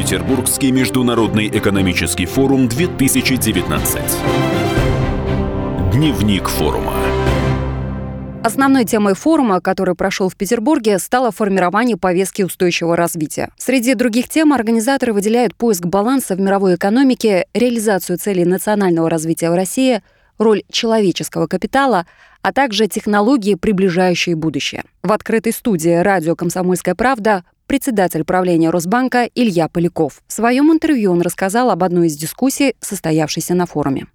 Петербургский международный экономический форум 2019. Дневник форума. Основной темой форума, который прошел в Петербурге, стало формирование повестки устойчивого развития. Среди других тем организаторы выделяют поиск баланса в мировой экономике, реализацию целей национального развития в России, роль человеческого капитала, а также технологии, приближающие будущее. В открытой студии радио «Комсомольская правда» председатель правления Росбанка Илья Поляков. В своем интервью он рассказал об одной из дискуссий, состоявшейся на форуме.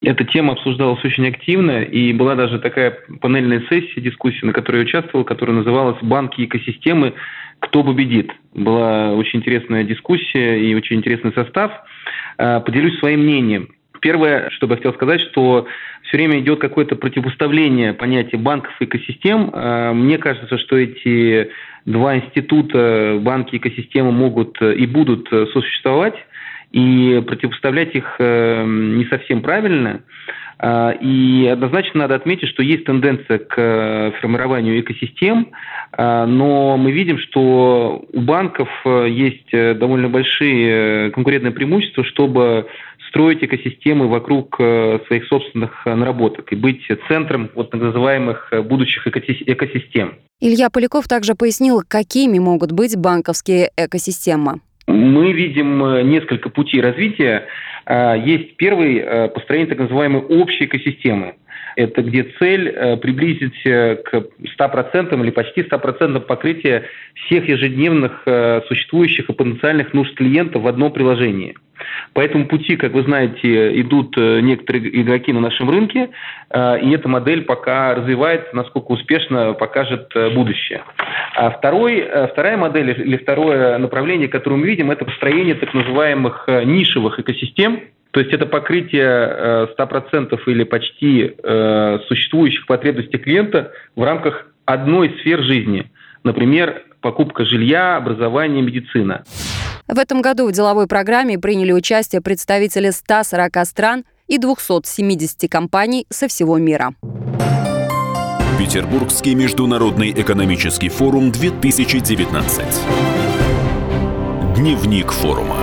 Эта тема обсуждалась очень активно, и была даже такая панельная сессия, дискуссия, на которой я участвовал, которая называлась «Банки экосистемы. Кто победит?». Была очень интересная дискуссия и очень интересный состав. А, поделюсь своим мнением. Первое, что бы я хотел сказать, что все время идет какое-то противопоставление понятия банков и экосистем. А, мне кажется, что эти два института, банки экосистемы могут и будут сосуществовать и противопоставлять их э, не совсем правильно. А, и однозначно надо отметить, что есть тенденция к э, формированию экосистем, а, но мы видим, что у банков э, есть довольно большие конкурентные преимущества, чтобы строить экосистемы вокруг своих собственных наработок и быть центром вот так называемых будущих экосистем. Илья Поляков также пояснил, какими могут быть банковские экосистемы. Мы видим э, несколько путей развития. Есть первый э, – построение так называемой общей экосистемы. Это где цель э, приблизить к 100% или почти 100% покрытия всех ежедневных существующих и потенциальных нужд клиентов в одном приложении – по этому пути, как вы знаете, идут э, некоторые игроки на нашем рынке, э, и эта модель пока развивается, насколько успешно покажет э, будущее. А второй, вторая модель или второе направление, которое мы видим, это построение так называемых нишевых экосистем, то есть это покрытие 100% или почти существующих потребностей клиента в рамках одной сфер жизни. Например, покупка жилья, образование, медицина. В этом году в деловой программе приняли участие представители 140 стран и 270 компаний со всего мира. Петербургский международный экономический форум 2019. Дневник форума.